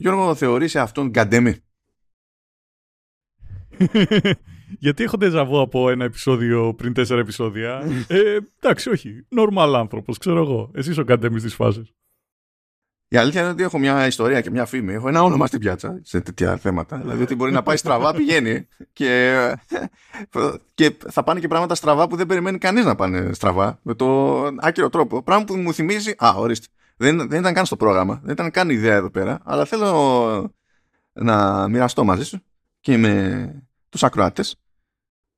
Γιώργο, θεωρήσει αυτόν γκαντέμι; Γιατί έχω τεζαβού από ένα επεισόδιο πριν τέσσερα επεισόδια. ε, εντάξει, όχι. Νορμάλ άνθρωπος, ξέρω εγώ. Εσύ ο γκαντέμι τη φάση. Η αλήθεια είναι ότι έχω μια ιστορία και μια φήμη. Έχω ένα όνομα στην πιάτσα σε τέτοια θέματα. δηλαδή ότι μπορεί να πάει στραβά, πηγαίνει. Και, και θα πάνε και πράγματα στραβά που δεν περιμένει κανείς να πάνε στραβά. Με το άκυρο τρόπο. Πράγμα που μου θυμίζει. Α, ορίστε. Δεν, δεν ήταν καν στο πρόγραμμα. Δεν ήταν καν ιδέα εδώ πέρα. Αλλά θέλω να μοιραστώ μαζί σου και με τους ακροάτες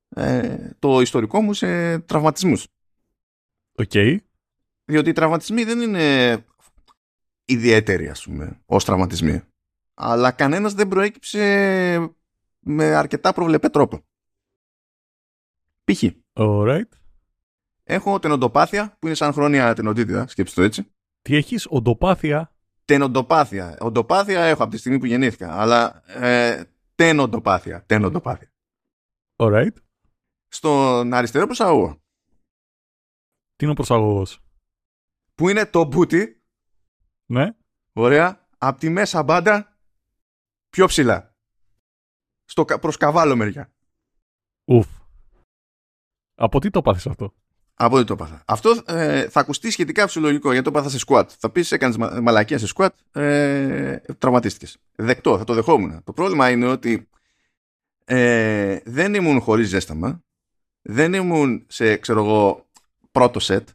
ε, το ιστορικό μου σε τραυματισμούς. OK. Okay. Διότι οι τραυματισμοί δεν είναι ιδιαίτεροι, ας πούμε, ως τραυματισμοί. Αλλά κανένας δεν προέκυψε με αρκετά προβλεπτό τρόπο. Π.χ. Alright. Έχω τενοντοπάθεια που είναι σαν χρόνια τενοντίτιδα, σκέψτε το έτσι. Τι έχεις, οντοπάθεια; Τενοντοπάθεια. Οντοπάθεια έχω από τη στιγμή που γεννήθηκα, αλλά ε, τενοντοπάθεια. Τενοντοπάθεια. Alright. Στον αριστερό προσαγωγό. Τι είναι ο προσαγωγός; Που είναι το μπούτι ναι. Ωραία. Απ' τη μέσα μπάντα πιο ψηλά. Στο, προς καβάλο μεριά. Ουφ. Από τι το πάθεις αυτό; Από τι το πάθα. Αυτό ε, θα ακουστεί σχετικά φυσιολογικό γιατί το πάθα σε squat. Θα πεις έκανες μα, μαλακία σε squat, ε, τραυματίστηκες. Δεκτό, θα το δεχόμουν. Το πρόβλημα είναι ότι ε, δεν ήμουν χωρίς ζέσταμα. Δεν ήμουν σε, ξέρω εγώ, πρώτο σετ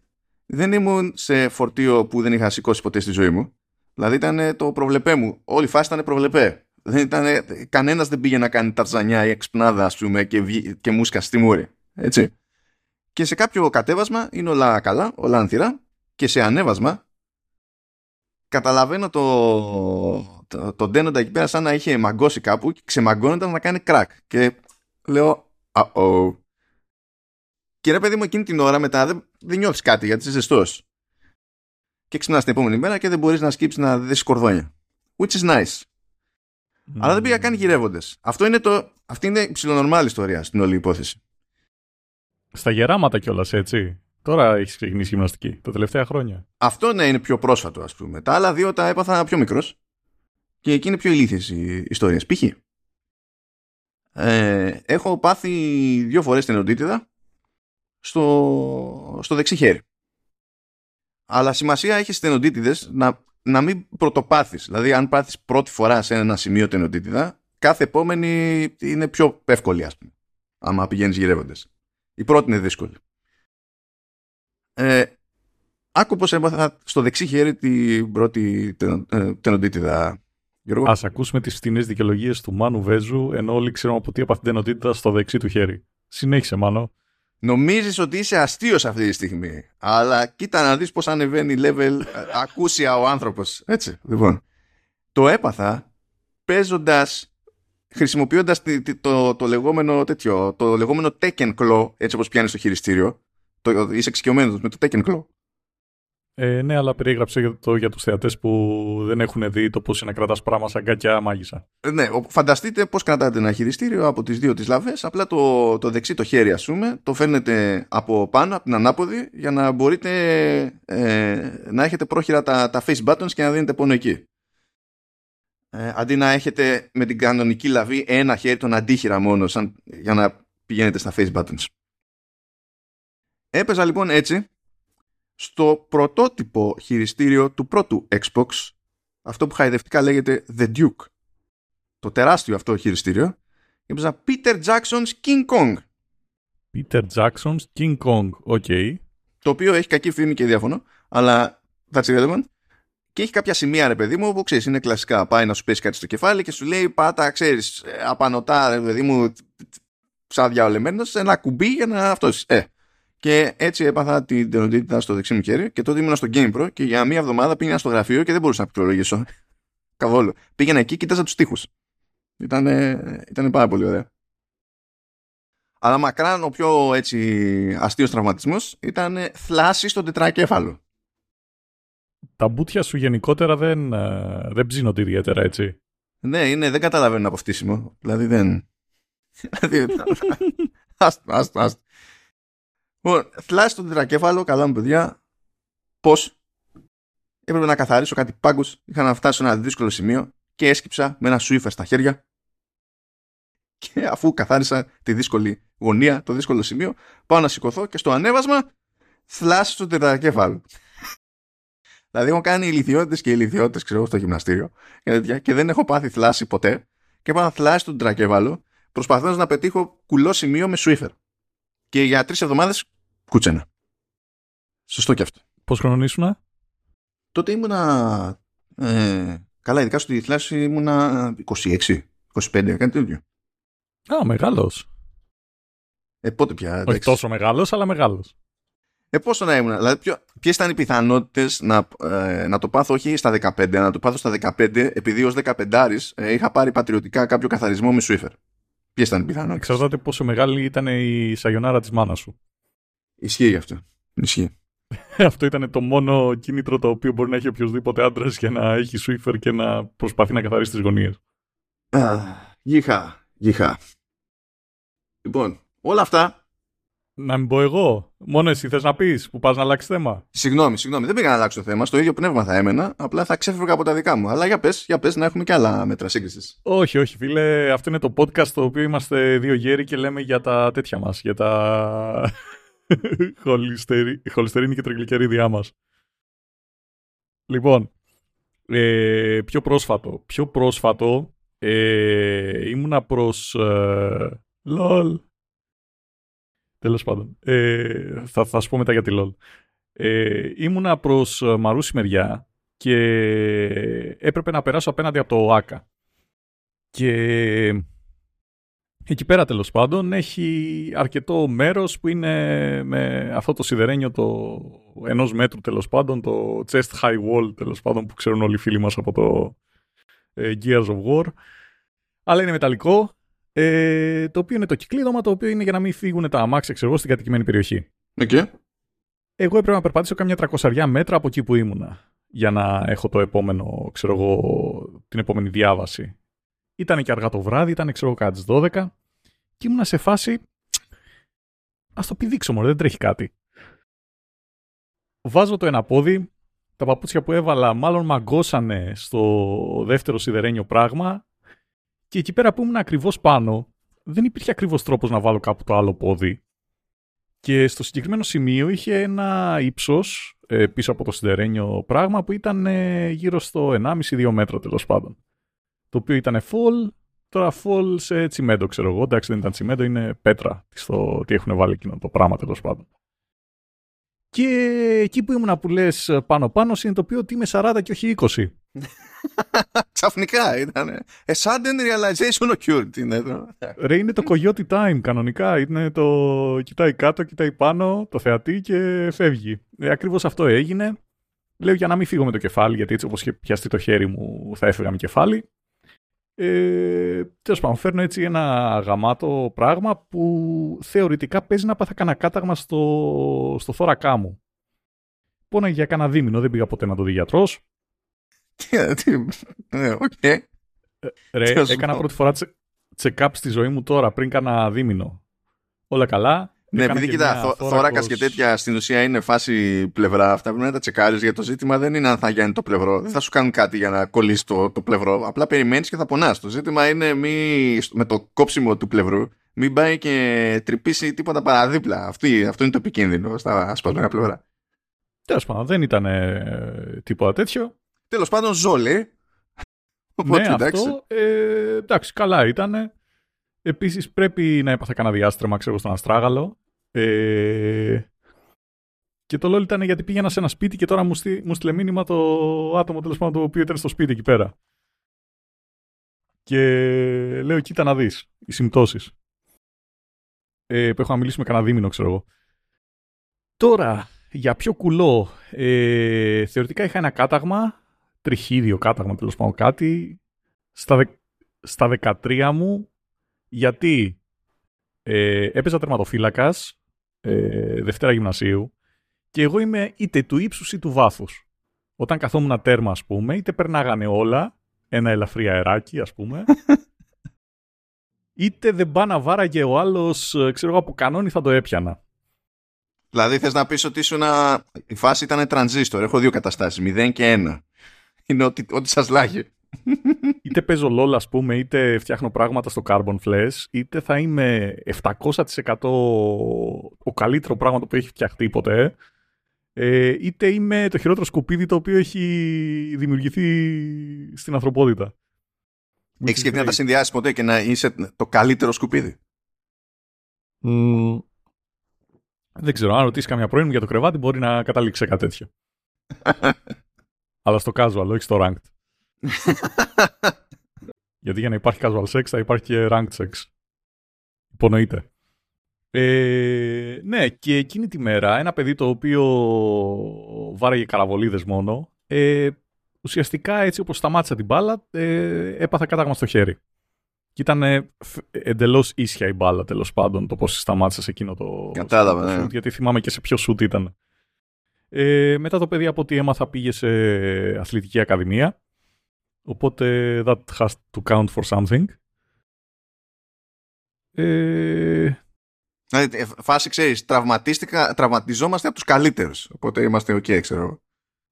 δεν ήμουν σε φορτίο που δεν είχα σηκώσει ποτέ στη ζωή μου. Δηλαδή ήταν το προβλεπέ μου. Όλη η φάση ήταν προβλεπέ. Δεν ήταν, κανένας δεν πήγε να κάνει ταρζανιά ή εξπνάδα ας πούμε και, και μουσκα στη μούρη. Έτσι. Και σε κάποιο κατέβασμα είναι όλα καλά, όλα ανθυρά και σε ανέβασμα καταλαβαίνω το, το, το ντένοντα εκεί πέρα σαν να είχε μαγκώσει κάπου και ξεμαγκώνονταν να κάνει κρακ. Και λέω, oh και ρε παιδί μου εκείνη την ώρα μετά δεν, δεν νιώθεις κάτι γιατί είσαι ζεστός. Και ξυπνάς την επόμενη μέρα και δεν μπορείς να σκύψεις να δεις κορδόνια. Which is nice. Αλλά δεν πήγα καν γυρεύοντε. Αυτό είναι το, αυτή είναι η ψηλονορμάλη ιστορία στην όλη υπόθεση. Στα γεράματα κιόλας, έτσι. Τώρα έχεις ξεκινήσει γυμναστική, τα τελευταία χρόνια. Αυτό ναι, είναι πιο πρόσφατο, ας πούμε. Τα άλλα δύο τα έπαθα πιο μικρός. Και εκεί είναι πιο ηλίθιες οι ιστορίες. Π.χ. Ε, έχω πάθει δύο φορές την οντίτιδα στο, στο δεξί χέρι. Αλλά σημασία έχεις στι τενοντίτιδε να, να μην πρωτοπάθεις. Δηλαδή, αν πάθεις πρώτη φορά σε ένα σημείο τενοντίτιδα, κάθε επόμενη είναι πιο εύκολη, ας πούμε. Άμα πηγαίνεις γυρεύοντας. Η πρώτη είναι δύσκολη. Ε, άκου πως έμαθα στο δεξί χέρι την πρώτη ε, τενοντίτιδα. Α ακούσουμε τις φθηνέ δικαιολογίες του Μάνου Βέζου, ενώ όλοι ξέρουμε από τι έπαθε την τενοντίτιδα στο δεξί του χέρι. Συνέχισε, Μάνο. Νομίζεις ότι είσαι αστείος αυτή τη στιγμή. Αλλά κοίτα να δεις πώς ανεβαίνει level ε, ακούσια ο άνθρωπος. Έτσι, λοιπόν. Το έπαθα παίζοντας, χρησιμοποιώντας το, το, λεγόμενο τέτοιο, το λεγόμενο Tekken Claw, έτσι όπως πιάνεις στο χειριστήριο. Το, είσαι εξοικειωμένος με το Tekken Claw. Ε, ναι, αλλά περίγραψε το για τους θεατές που δεν έχουν δει το πώς είναι να κρατάς πράγμα σαν κακιά μάγισσα. Ε, ναι, φανταστείτε πώς κρατάτε ένα χειριστήριο από τις δύο τις λαβές, απλά το, το δεξί το χέρι ας πούμε, το φέρνετε από πάνω, από την ανάποδη, για να μπορείτε ε, να έχετε πρόχειρα τα, τα face buttons και να δίνετε πόνο εκεί. Ε, αντί να έχετε με την κανονική λαβή ένα χέρι τον αντίχειρα μόνο σαν, για να πηγαίνετε στα face buttons. Έπαιζα λοιπόν έτσι στο πρωτότυπο χειριστήριο του πρώτου Xbox, αυτό που χαϊδευτικά λέγεται The Duke. Το τεράστιο αυτό χειριστήριο, έπαιζα Peter Jackson's King Kong. Peter Jackson's King Kong, OK. Okay. Το οποίο έχει κακή φήμη και διαφωνώ, αλλά that's irrelevant. Και έχει κάποια σημεία, ρε παιδί μου, που ξέρεις, είναι κλασικά. Πάει να σου πέσει κάτι στο κεφάλι και σου λέει, πάτα, ξέρεις, απανωτά, ρε παιδί μου, σαν διαολεμένος, ένα κουμπί για να αυτό. Ε, και έτσι έπαθα την τενοντίτιδα στο δεξί μου χέρι και τότε ήμουν στο GamePro και για μία εβδομάδα πήγαινα στο γραφείο και δεν μπορούσα να πληκτρολογήσω. Καθόλου. Πήγαινα εκεί, κοίταζα τους τοίχους. Ήταν, ήταν πάρα πολύ ωραία. Αλλά μακράν ο πιο έτσι αστείος τραυματισμός ήταν θλάση στο τετρακέφαλο. Τα μπούτια σου γενικότερα δεν, ε, δεν ψήνονται ιδιαίτερα έτσι. Ναι, είναι, δεν καταλαβαίνουν από φτύσιμο. Δηλαδή δεν... Δηλαδή, άστο, άστο, άστο. Λοιπόν, θλάσει τον τετρακέφαλο, καλά μου παιδιά, πώς έπρεπε να καθαρίσω κάτι πάγκους. Είχα να φτάσω σε ένα δύσκολο σημείο και έσκυψα με ένα Swiffer στα χέρια και αφού καθάρισα τη δύσκολη γωνία, το δύσκολο σημείο, πάω να σηκωθώ και στο ανέβασμα θλάσει στο τετρακέφαλο. Δηλαδή έχω κάνει ηλικιότητες και ηλικιότητες, ξέρω στο γυμναστήριο και δεν έχω πάθει θλάση ποτέ και πάω να θλάσει το τετρακέφαλο προσπαθώντας να πετύχω κουλό σημείο με Swiffer. Και για τρεις εβδομάδες κούτσενα. Σωστό και αυτό. Πώς χρονίσουνα; Τότε ήμουνα. Ε, καλά, ειδικά στη θλάση ήμουνα 26, 25, κάτι τέτοιο. Α, μεγάλος. Ε, πότε πια. Όχι τόσο μεγάλος, αλλά μεγάλος. Ε, πόσο να ήμουν. Δηλαδή, ποιες ήταν οι πιθανότητες να, ε, να το πάθω όχι στα 15, να το πάθω στα 15, επειδή ως 15 ε, είχα πάρει πατριωτικά κάποιο καθαρισμό με Swiffer. Ποιες ήταν οι πιθανότητες; Εξαρτάται πόσο μεγάλη ήταν η σαγιονάρα της μάνας σου. Ισχύει αυτό. Ισχύει. αυτό ήταν το μόνο κίνητρο το οποίο μπορεί να έχει οποιοδήποτε άντρας για να έχει Swiffer και να προσπαθεί να καθαρίσει τις γωνίες. Γεια, γεια. Λοιπόν, όλα αυτά. Να μην πω εγώ. Μόνο εσύ θες να πεις που πας να αλλάξεις θέμα. Συγγνώμη, συγγνώμη. Δεν πήγα να αλλάξω θέμα. Στο ίδιο πνεύμα θα έμενα. Απλά θα ξέφευγα από τα δικά μου. Αλλά για πες, για πες να έχουμε και άλλα μέτρα σύγκρισης. Όχι, όχι, φίλε. Αυτό είναι το podcast το οποίο είμαστε δύο γέροι και λέμε για τα τέτοια μας. Για τα. χολυστερίνη και τριγλικερίδια μας. Λοιπόν, ε, πιο πρόσφατο. Πιο πρόσφατο ε, ήμουνα προς... Ε, LOL. Τέλος πάντων. Ε, θα, θα σου πω μετά για τη LOL. Ε, ήμουνα προς ε, Μαρούση μεριά και έπρεπε να περάσω απέναντι από το ΆΚΑ. Και εκεί πέρα τέλος πάντων έχει αρκετό μέρος που είναι με αυτό το σιδερένιο το ενός μέτρου τέλος πάντων, το chest high wall τέλος πάντων που ξέρουν όλοι οι φίλοι μας από το ε, Gears of War. Αλλά είναι μεταλλικό, ε, το οποίο είναι το κυκλίδωμα, το οποίο είναι για να μην φύγουν τα αμάξια, ξέρω στην κατοικημένη περιοχή. Okay. Εγώ έπρεπε να περπατήσω κάμια 300 μέτρα από εκεί που ήμουνα για να έχω το επόμενο, ξέρω εγώ, την επόμενη διάβαση. Ήταν και αργά το βράδυ, ήταν ξέρω εγώ κάτι 12 και ήμουνα σε φάση Α το πηδήξω μόνο, δεν τρέχει κάτι. Βάζω το ένα πόδι, τα παπούτσια που έβαλα μάλλον μαγκώσανε στο δεύτερο σιδερένιο πράγμα και εκεί πέρα που ήμουν ακριβώς πάνω δεν υπήρχε ακριβώς τρόπος να βάλω κάπου το άλλο πόδι και στο συγκεκριμένο σημείο είχε ένα ύψος ε, πίσω από το σιδερένιο πράγμα που ήταν ε, γύρω στο 1,5-2 μέτρα τέλος πάντων. Το οποίο ήταν full, τώρα full σε τσιμέντο ξέρω εγώ, εντάξει δεν ήταν τσιμέντο, είναι πέτρα στο τι έχουν βάλει εκείνο το πράγμα τέλος πάντων. Και εκεί που ήμουν που λες πάνω πάνω συνειδητοποιώ ότι είμαι 40 και όχι 20. Ξαφνικά ήταν. A sudden realization occurred. Είναι το. Ρε, είναι το coyote time κανονικά. Είναι το κοιτάει κάτω, κοιτάει πάνω, το θεατή και φεύγει. Ε, Ακριβώς αυτό έγινε. Λέω για να μην φύγω με το κεφάλι, γιατί έτσι όπως είχε πιαστεί το χέρι μου θα έφυγα με κεφάλι. Ε, Τέλος πάντων, φέρνω έτσι ένα γαμάτο πράγμα που θεωρητικά παίζει να πάθα κανένα κάταγμα στο, στο θώρακά μου. Πόναγα για κανένα δίμηνο, δεν πήγα ποτέ να το δει γιατρός. Ναι, οκ. Ε, ρε, έκανα πρώτη φορά check-up στη ζωή μου τώρα, πριν κάνα δίμηνο. Όλα καλά. Ναι, επειδή κοίτα, θώρακας και τέτοια στην ουσία είναι φάση πλευρά. Αυτά πρέπει να τα τσεκάρεις για το ζήτημα δεν είναι αν θα γίνει το πλευρό. Δεν θα σου κάνουν κάτι για να κολλήσεις το, το πλευρό. Απλά περιμένεις και θα πονάς. Το ζήτημα είναι μη, με το κόψιμο του πλευρού μην πάει και τρυπήσει τίποτα παραδίπλα. Αυτή, αυτό είναι το επικίνδυνο στα σπασμένα πλευρά. Τέλος πάντων, δεν ήταν ε, τίποτα τέτοιο. Τέλος πάντων, ζόλε. Οπότε, ναι, εντάξει. αυτό. Ε, εντάξει, καλά ήταν. Επίσης πρέπει να έπαθα κανένα διάστρεμα, ξέρω, στον Αστράγαλο. Ε, και το λόγο ήταν γιατί πήγαινα σε ένα σπίτι και τώρα μου, στείλε μου στείλε μήνυμα το άτομο τέλος πάντων το οποίο ήταν στο σπίτι εκεί πέρα. Και λέω, κοίτα να δεις, οι συμπτώσεις. Ε, που έχω να μιλήσουμε κανένα δίμηνο, ξέρω εγώ. Τώρα, για πιο κουλό, ε, θεωρητικά είχα ένα κάταγμα, τριχίδιο κάταγμα τέλος πάντων κάτι, στα, στα 13 μου γιατί ε, έπαιζα τερματοφύλακας ε, Δευτέρα Γυμνασίου και εγώ είμαι είτε του ύψους ή του βάθους. Όταν καθόμουν τέρμα, ας πούμε, είτε περνάγανε όλα, ένα ελαφρύ αεράκι, ας πούμε, είτε δεν πάνε βάραγε ο άλλος, ε, ξέρω εγώ, από κανόνι θα το έπιανα. Δηλαδή θες να πεις ότι ήσουν η φάση ήταν τρανζίστορ. Έχω δύο καταστάσεις, 0 και 1. Είναι ό,τι, ό,τι σας λάγει. Είτε είτε παίζω LOL ας πούμε, είτε φτιάχνω πράγματα στο Carbon Flash, είτε θα είμαι 700% ο καλύτερο πράγμα το οποίο έχει φτιαχτεί ποτέ, ε, είτε είμαι το χειρότερο σκουπίδι το οποίο έχει δημιουργηθεί στην ανθρωπότητα. Έχεις σκεφτεί να τα συνδυάσει ποτέ και να είσαι το καλύτερο σκουπίδι; Mm, δεν ξέρω. Αν ρωτήσεις καμιά πρώην μου για το κρεβάτι, μπορεί να καταλήξει κάτι τέτοιο. Αλλά στο casual, όχι στο ranked. Γιατί για να υπάρχει casual sex θα υπάρχει και ranked sex. Υπονοείται. Ε, ναι, και εκείνη τη μέρα ένα παιδί το οποίο βάραγε καραβολίδες μόνο, ε, ουσιαστικά έτσι όπως σταμάτησα την μπάλα, ε, έπαθα κάταγμα στο χέρι. Και ήταν εντελώς ίσια η μπάλα τέλος πάντων το πώς σταμάτησε σε εκείνο το. Κατάλαβα, ναι. Γιατί θυμάμαι και σε ποιο σουτ ήταν. Ε, μετά το παιδί από ό,τι έμαθα πήγε σε αθλητική ακαδημία. Οπότε that has to count for something. Ε... Δηλαδή, φάση ξέρεις, τραυματιζόμαστε από τους καλύτερους. Οπότε είμαστε ok, ξέρω.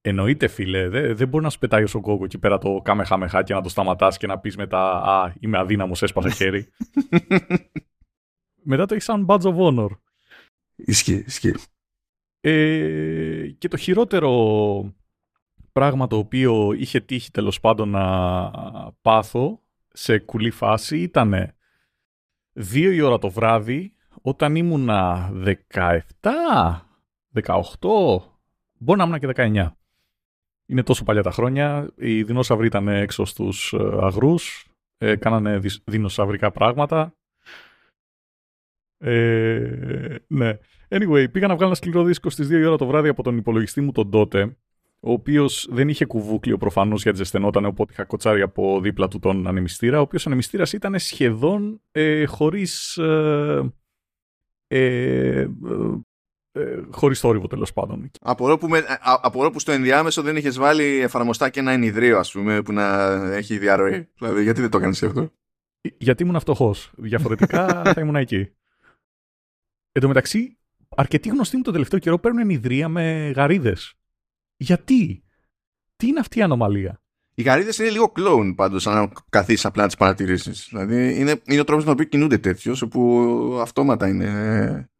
Εννοείται, φίλε. Δεν, δεν μπορεί να σου πετάει ο Σοκόκο εκεί πέρα το κάμε χαμεχά και να το σταματάς και να πεις μετά Α, είμαι αδύναμος, έσπασα χέρι. μετά το έχεις σαν badge of honor. Ισχύει, ισχύει. Ε, και το χειρότερο πράγμα το οποίο είχε τύχει τέλος πάντων να πάθω σε κουλή φάση ήταν δύο η ώρα το βράδυ όταν ήμουνα 17, 18, μπορεί να ήμουν και 19. Είναι τόσο παλιά τα χρόνια. Οι δεινόσαυροι ήταν έξω στους ε, αγρούς. Ε, κάνανε δεινοσαυρικά πράγματα. Ε, ναι. Anyway, πήγα να βγάλω ένα σκληρό δίσκο στις 2 ώρα το βράδυ από τον υπολογιστή μου τον τότε, ο οποίος δεν είχε κουβούκλιο προφανώς γιατί ζεσθενόταν, οπότε είχα κοτσάρει από δίπλα του τον ανεμιστήρα, ο οποίος ανεμιστήρας ήταν σχεδόν ε, χωρίς. Ε, ε, ε, χωρίς θόρυβο τέλος πάντων. Απορώ που, με, απορώ που στο ενδιάμεσο δεν είχες βάλει εφαρμοστά και ένα ενιδρίο, ας πούμε, που να έχει διαρροή; Δηλαδή, γιατί δεν το έκανε αυτό; Ε, γιατί ήμουν φτωχός. Διαφορετικά θα ήμουν εκεί. Εν τω μεταξύ, αρκετοί γνωστοί μου τον τελευταίο καιρό παίρνουν ενιδρία με γαρίδες. Γιατί; Τι είναι αυτή η ανομαλία; Οι γαρίδες είναι λίγο κλόουν πάντως, αν καθίσεις απλά να τις παρατηρήσεις. Δηλαδή, είναι, είναι ο τρόπος με τον οποίο κινούνται τέτοιο, όπου αυτόματα είναι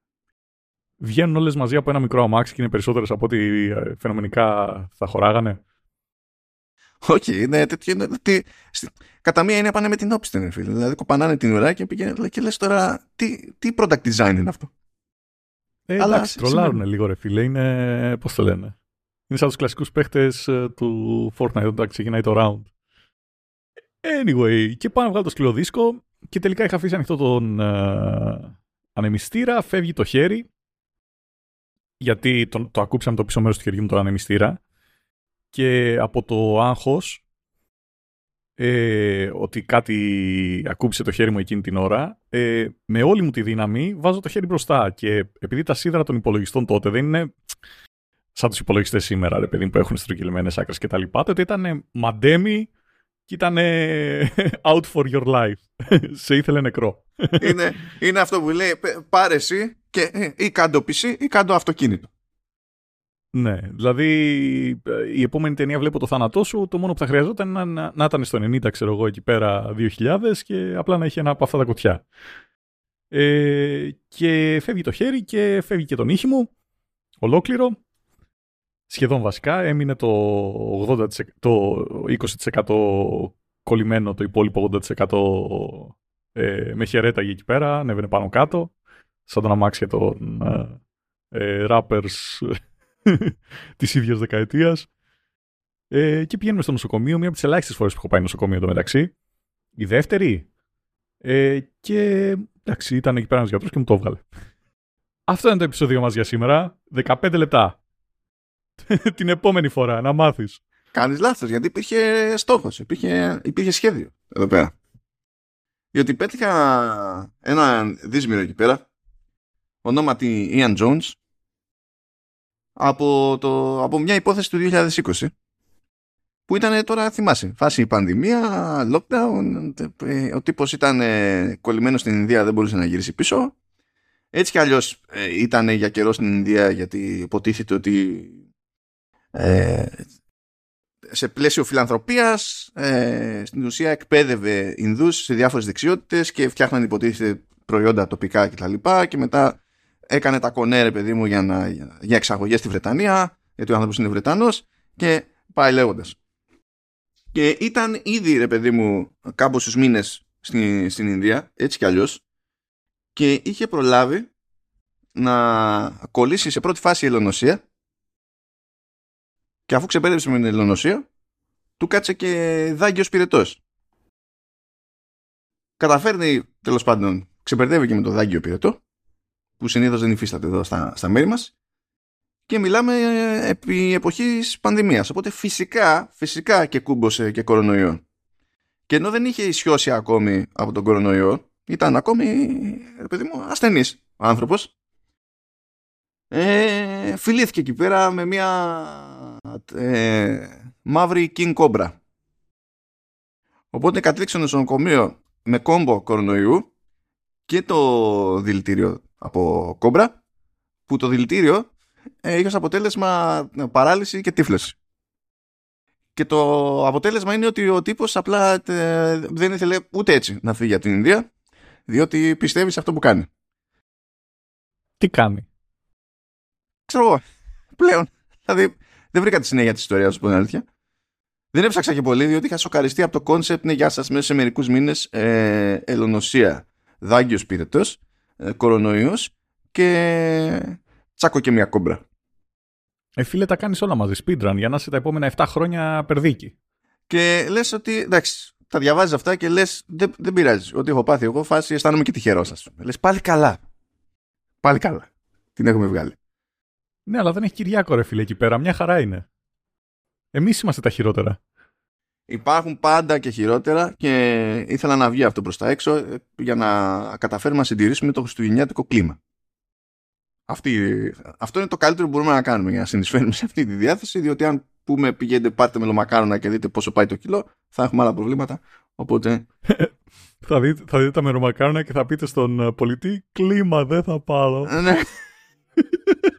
βγαίνουν όλες μαζί από ένα μικρό αμάξι και είναι περισσότερες από ό,τι ε, φαινομενικά θα χωράγανε; Όχι, είναι τέτοιο. Είναι, τι, κατά μία είναι πάνε με την όψη, φίλε. Δηλαδή κοπανάνε την ουρά και, πήγαινε, και λες τώρα τι, τι product design είναι αυτό; Ε, Αλλά εντάξει, τρολάρουν λίγο ρε φίλε. Είναι, πώς το λένε. Είναι σαν τους κλασικούς παίχτες ε, του Fortnite όταν ξεκινάει το round. Anyway, και πάω να βγάλω το σκληρό δίσκο και τελικά είχα αφήσει ανοιχτό τον uh, ανεμιστήρα, φεύγει το χέρι. Γιατί το, το ακούψαμε το πίσω μέρος του χεριού μου τον ανεμιστήρα. Και από το άγχος ε, ότι κάτι ακούμπησε το χέρι μου εκείνη την ώρα, ε, με όλη μου τη δύναμη βάζω το χέρι μπροστά. Και επειδή τα σίδερα των υπολογιστών τότε δεν είναι σαν τους υπολογιστές σήμερα, ρε παιδί που έχουν στρογγυλμένες άκρες και τα λοιπά, τότε ήταν μαντέμι και ήταν out for your life. Σε ήθελε νεκρό. είναι, είναι αυτό που λέει πάρε εσύ και ε, ή κάντο PC ή κάντο αυτοκίνητο. Ναι, δηλαδή η επόμενη ταινία βλέπω το θάνατό σου, το μόνο που θα χρειαζόταν να, να, να ήταν στο 90 ξέρω εγώ εκεί πέρα 2000 και απλά να είχε ένα από αυτά τα κουτιά. Ε, και φεύγει το χέρι και φεύγει και τον ήχη μου ολόκληρο σχεδόν βασικά έμεινε το, 80%, το 20% κολλημένο το υπόλοιπο 80% ε, με χαιρέταγε εκεί πέρα, ανέβαινε πάνω κάτω σαν τον αμάξια των ε, ε, rappers της ίδιας δεκαετίας. Ε, και πηγαίνουμε στο νοσοκομείο, μία από τις ελάχιστες φορές που έχω πάει νοσοκομείο το μεταξύ η δεύτερη ε, και εντάξει ήταν εκεί πέρα ένας γιατρός και μου το έβγαλε. Αυτό είναι το επεισόδιο μας για σήμερα. 15 λεπτά την επόμενη φορά, να μάθεις. Κάνεις λάθος, γιατί υπήρχε στόχος, υπήρχε, υπήρχε σχέδιο εδώ πέρα. Γιατί πέτυχα ένα δύσμηρο εκεί πέρα, ονόματι Ian Jones, από, το, από μια υπόθεση του 2020, που ήταν τώρα, θυμάσαι, φάση πανδημία, lockdown, ο τύπος ήταν ε, κολλημένος στην Ινδία, δεν μπορούσε να γυρίσει πίσω. Έτσι κι αλλιώς ε, ήταν για καιρό στην Ινδία γιατί υποτίθεται ότι ε, σε πλαίσιο φιλανθρωπίας ε, στην ουσία εκπαίδευε Ινδούς σε διάφορες δεξιότητες και φτιάχναν υποτίθεται προϊόντα τοπικά κτλ. Και, και μετά έκανε τα κονέρε παιδί μου για, να, για εξαγωγές στη Βρετανία γιατί ο άνθρωπος είναι Βρετανός και πάει λέγοντας. Και ήταν ήδη ρε παιδί μου κάμποσους μήνες στην, στην Ινδία έτσι κι αλλιώς και είχε προλάβει να κολλήσει σε πρώτη φάση η ελονοσία και αφού ξεπέρασε με την ελονοσία του κάτσε και δάγκιος πυρετός. Καταφέρνει τέλος πάντων, ξεπερδεύει και με το δάγκιο πυρετό που συνήθως δεν υφίσταται εδώ στα, στα μέρη μας και μιλάμε επί εποχής πανδημίας. Οπότε φυσικά, φυσικά και κούμπωσε και κορονοϊό. Και ενώ δεν είχε ισιώσει ακόμη από τον κορονοϊό, ήταν ακόμη, παιδί μου, ασθενής ο άνθρωπος. Ε, φιλήθηκε εκεί πέρα με μια ε, μαύρη King Cobra. Οπότε κατέληξε στο νοσοκομείο με κόμπο κορονοϊού και το δηλητήριο από κόμπρα που το δηλητήριο ε, είχε ως αποτέλεσμα ε, παράλυση και τύφλωση. Και το αποτέλεσμα είναι ότι ο τύπος απλά ε, δεν ήθελε ούτε έτσι να φύγει από την Ινδία διότι πιστεύει σε αυτό που κάνει. Τι κάνει; Ξέρω εγώ. Πλέον. Δηλαδή δεν βρήκα τη συνέχεια της ιστορίας, σου πω την αλήθεια. Δεν έψαξα και πολύ, διότι είχα σοκαριστεί από το κόνσεπτ. Ναι, γεια σας, μέσα σε μερικούς μήνες ε, ελονοσία, δάγκειος πυρετός, ε, κορονοϊός και τσάκω και μια κόμπρα. Ε, φίλε, τα κάνεις όλα μαζί. Speedrun για να είσαι τα επόμενα 7 χρόνια περδίκη. Και λες ότι εντάξει, τα διαβάζεις αυτά και λες, δεν, δεν πειράζει. Ό,τι έχω πάθει εγώ, φάση αισθάνομαι και τυχερός, ας Λες πάλι καλά. Πάλι καλά. Την έχουμε βγάλει. Ναι, αλλά δεν έχει Κυριάκο, ρε φίλε, εκεί πέρα. Μια χαρά είναι. Εμείς είμαστε τα χειρότερα. Υπάρχουν πάντα και χειρότερα και ήθελα να βγει αυτό προς τα έξω ε, για να καταφέρουμε να συντηρήσουμε το χριστουγεννιάτικο κλίμα. Αυτή, αυτό είναι το καλύτερο που μπορούμε να κάνουμε για να συνεισφέρουμε σε αυτή τη διάθεση, διότι αν πούμε πηγαίνετε πάρτε μελομακάρονα και δείτε πόσο πάει το κιλό, θα έχουμε άλλα προβλήματα. Οπότε. θα, δείτε, θα δείτε τα μελομακάρονα και θα πείτε στον πολιτή κλίμα δεν θα πάρω. ναι.